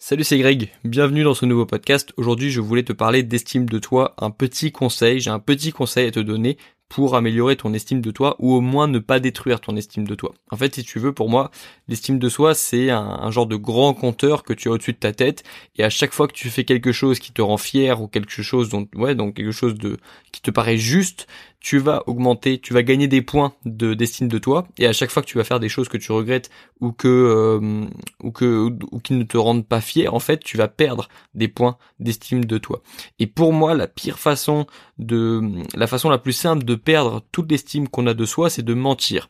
Salut c'est Greg, bienvenue dans ce nouveau podcast. Aujourd'hui je voulais te parler d'estime de toi, un petit conseil, j'ai un petit conseil à te donner pour améliorer ton estime de toi ou au moins ne pas détruire ton estime de toi. En fait, si tu veux, pour moi, l'estime de soi, c'est un, genre de grand compteur que tu as au-dessus de ta tête et à chaque fois que tu fais quelque chose qui te rend fier ou quelque chose dont, ouais, donc quelque chose de, qui te paraît juste, tu vas augmenter, tu vas gagner des points de d'estime de toi et à chaque fois que tu vas faire des choses que tu regrettes ou que euh, ou que ou, qui ne te rendent pas fier, en fait, tu vas perdre des points d'estime de toi. Et pour moi, la pire façon de la façon la plus simple de perdre toute l'estime qu'on a de soi, c'est de mentir.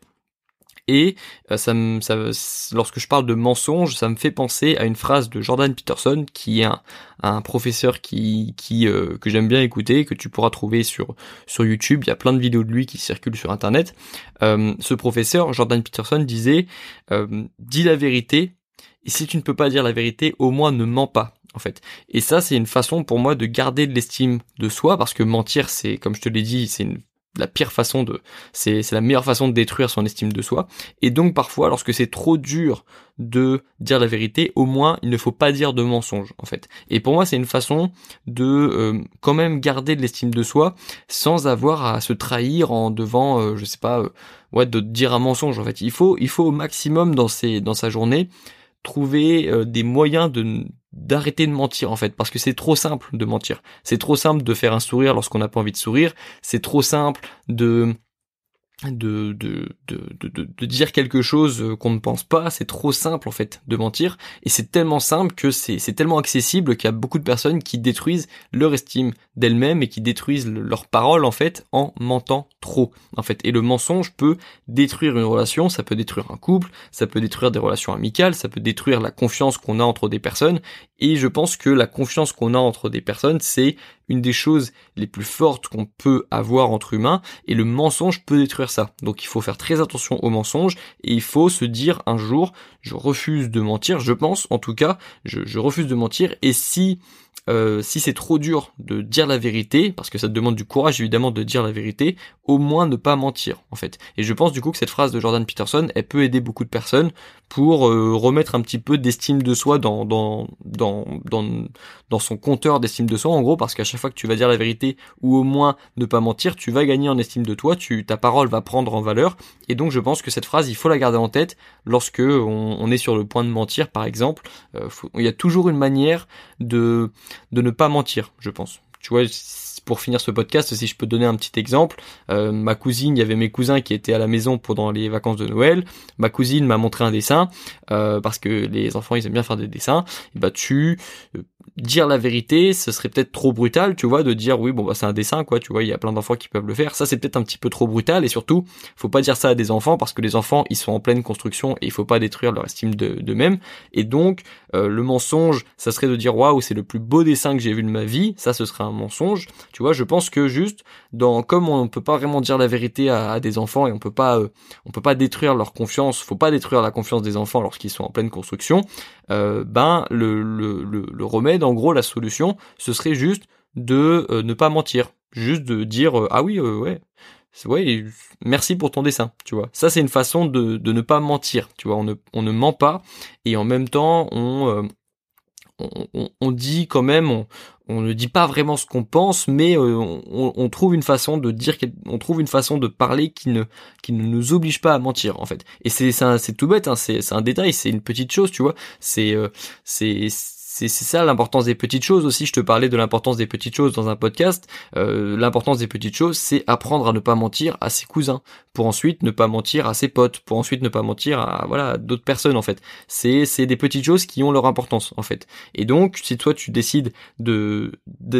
Et euh, ça, ça, lorsque je parle de mensonge, ça me fait penser à une phrase de Jordan Peterson, qui est un, professeur qui, qui euh, que j'aime bien écouter, que tu pourras trouver sur sur YouTube. Il y a plein de vidéos de lui qui circulent sur Internet. Euh, ce professeur, Jordan Peterson, disait dis la vérité. Et si tu ne peux pas dire la vérité, au moins ne mens pas en fait. Et ça, c'est une façon pour moi de garder de l'estime de soi, parce que mentir, c'est, comme je te l'ai dit, c'est une la pire façon de, c'est, la meilleure façon de détruire son estime de soi. Et donc parfois, lorsque c'est trop dur de dire la vérité, au moins il ne faut pas dire de mensonge en fait. Et pour moi, c'est une façon de euh, quand même garder de l'estime de soi sans avoir à se trahir en devant, euh, je sais pas, euh, ouais, de dire un mensonge en fait. Il faut, il faut au maximum dans ses, dans sa journée trouver des moyens de d'arrêter de mentir en fait parce que c'est trop simple de mentir. C'est trop simple de faire un sourire lorsqu'on n'a pas envie de sourire, c'est trop simple de de, de, de, de, dire quelque chose euh, qu'on ne pense pas, c'est trop simple en fait de mentir, et c'est tellement simple que c'est tellement accessible qu'il y a beaucoup de personnes qui détruisent leur estime d'elles-mêmes et qui détruisent leurs paroles en fait en mentant trop. En fait. Et le mensonge peut détruire une relation, ça peut détruire un couple, ça peut détruire des relations amicales, ça peut détruire la confiance qu'on a entre des personnes, et je pense que la confiance qu'on a entre des personnes, c'est une des choses les plus fortes qu'on peut avoir entre humains et le mensonge peut détruire ça. Donc il faut faire très attention au mensonge et il faut se dire un jour je refuse de mentir, je pense en tout cas, je, je refuse de mentir et si euh, si c'est trop dur de dire la vérité, parce que ça te demande du courage évidemment de dire la vérité, au moins ne pas mentir en fait. Et je pense du coup que cette phrase de Jordan Peterson, elle peut aider beaucoup de personnes pour euh, remettre un petit peu d'estime de soi dans dans dans dans, dans son compteur d'estime de soi en gros, parce qu'à chaque fois que tu vas dire la vérité ou au moins ne pas mentir, tu vas gagner en estime de toi, tu ta parole va prendre en valeur. Et donc je pense que cette phrase, il faut la garder en tête lorsque on, est sur le point de mentir par exemple. Euh, il y a toujours une manière de de ne pas mentir, je pense. Tu vois, pour finir ce podcast, si je peux donner un petit exemple, euh, ma cousine, il y avait mes cousins qui étaient à la maison pendant les vacances de Noël. Ma cousine m'a montré un dessin euh, parce que les enfants ils aiment bien faire des dessins. Et bah tu euh, dire la vérité, ce serait peut-être trop brutal, tu vois, de dire oui bon bah c'est un dessin quoi, tu vois, il y a plein d'enfants qui peuvent le faire. Ça c'est peut-être un petit peu trop brutal et surtout, faut pas dire ça à des enfants parce que les enfants ils sont en pleine construction et il faut pas détruire leur estime d'eux-mêmes. et donc le mensonge, ça serait de dire waouh c'est le plus beau dessin que j'ai vu de ma vie, ça ce serait un mensonge. Tu vois, je pense que juste dans comme on peut pas vraiment dire la vérité à, des enfants et on peut pas euh, on peut pas détruire leur confiance, faut pas détruire la confiance des enfants lorsqu'ils sont en pleine construction. Euh, ben le, remède, en gros, la solution, ce serait juste de euh, ne pas mentir, juste de dire ah oui ouais. Ouais merci pour ton dessin tu vois ça c'est une façon de, ne pas mentir tu vois. On ne on ne ment pas et en même temps on on, on, dit quand même, on, on, ne dit pas vraiment ce qu'on pense, mais euh, on, on, trouve une façon de dire, on trouve une façon de parler qui ne, qui ne nous oblige pas à mentir en fait. Et c'est, c'est, tout bête, hein, c'est, un détail, c'est une petite chose, tu vois. C'est, euh, c'est c'est ça l'importance des petites choses aussi. Je te parlais de l'importance des petites choses dans un podcast. Euh, l'importance des petites choses, c'est apprendre à ne pas mentir à ses cousins, pour ensuite ne pas mentir à ses potes, pour ensuite ne pas mentir à voilà d'autres personnes en fait. C'est c'est des petites choses qui ont leur importance en fait. Et donc si toi tu décides de,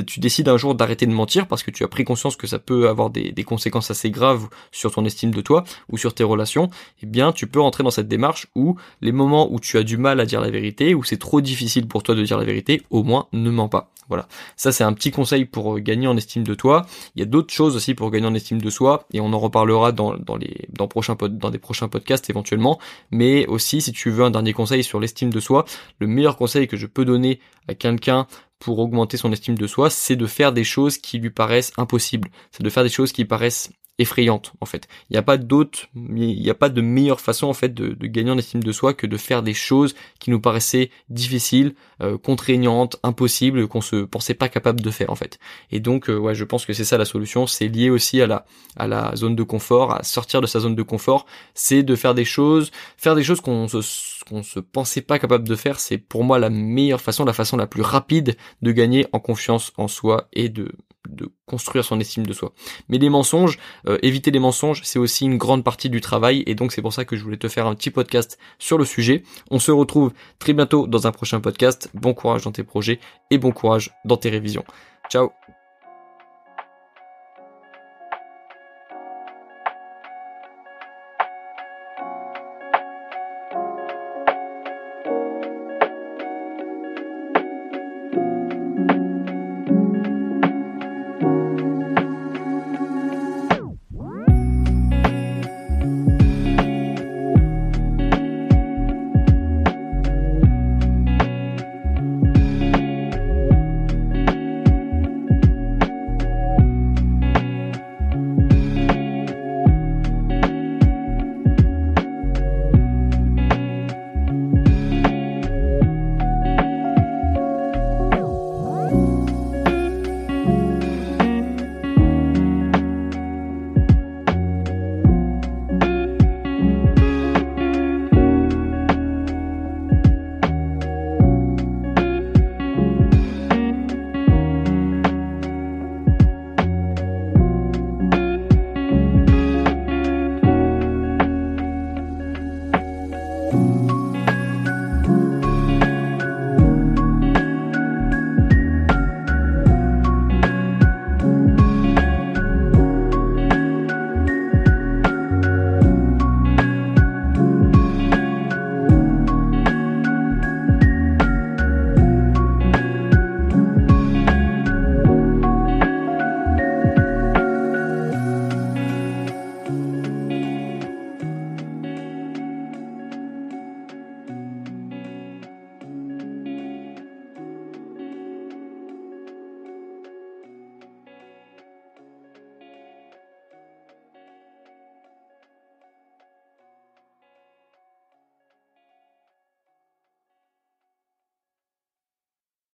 tu décides un jour d'arrêter de mentir parce que tu as pris conscience que ça peut avoir des, des conséquences assez graves sur ton estime de toi ou sur tes relations, eh bien tu peux rentrer dans cette démarche où les moments où tu as du mal à dire la vérité, où c'est trop difficile pour toi de dire la vérité, au moins ne mens pas. Voilà. Ça c'est un petit conseil pour euh, gagner en estime de toi. Il y a d'autres choses aussi pour gagner en estime de soi et on en reparlera dans, dans les dans prochains dans des prochains podcasts éventuellement. Mais aussi si tu veux un dernier conseil sur l'estime de soi, le meilleur conseil que je peux donner à quelqu'un pour augmenter son estime de soi, c'est de faire des choses qui lui paraissent impossibles. C'est de faire des choses qui paraissent effrayante en fait. Il n'y a pas d'autre, il n'y a pas de meilleure façon en fait de, gagner en estime de soi que de faire des choses qui nous paraissaient difficiles, euh, contraignantes, impossibles, qu'on se pensait pas capable de faire en fait. Et donc euh, ouais, je pense que c'est ça la solution. C'est lié aussi à la à la zone de confort, à sortir de sa zone de confort. C'est de faire des choses, faire des choses qu'on se qu'on se pensait pas capable de faire. C'est pour moi la meilleure façon, la façon la plus rapide de gagner en confiance en soi et de de construire son estime de soi. Mais les mensonges, euh, éviter les mensonges, c'est aussi une grande partie du travail et donc c'est pour ça que je voulais te faire un petit podcast sur le sujet. On se retrouve très bientôt dans un prochain podcast. Bon courage dans tes projets et bon courage dans tes révisions. Ciao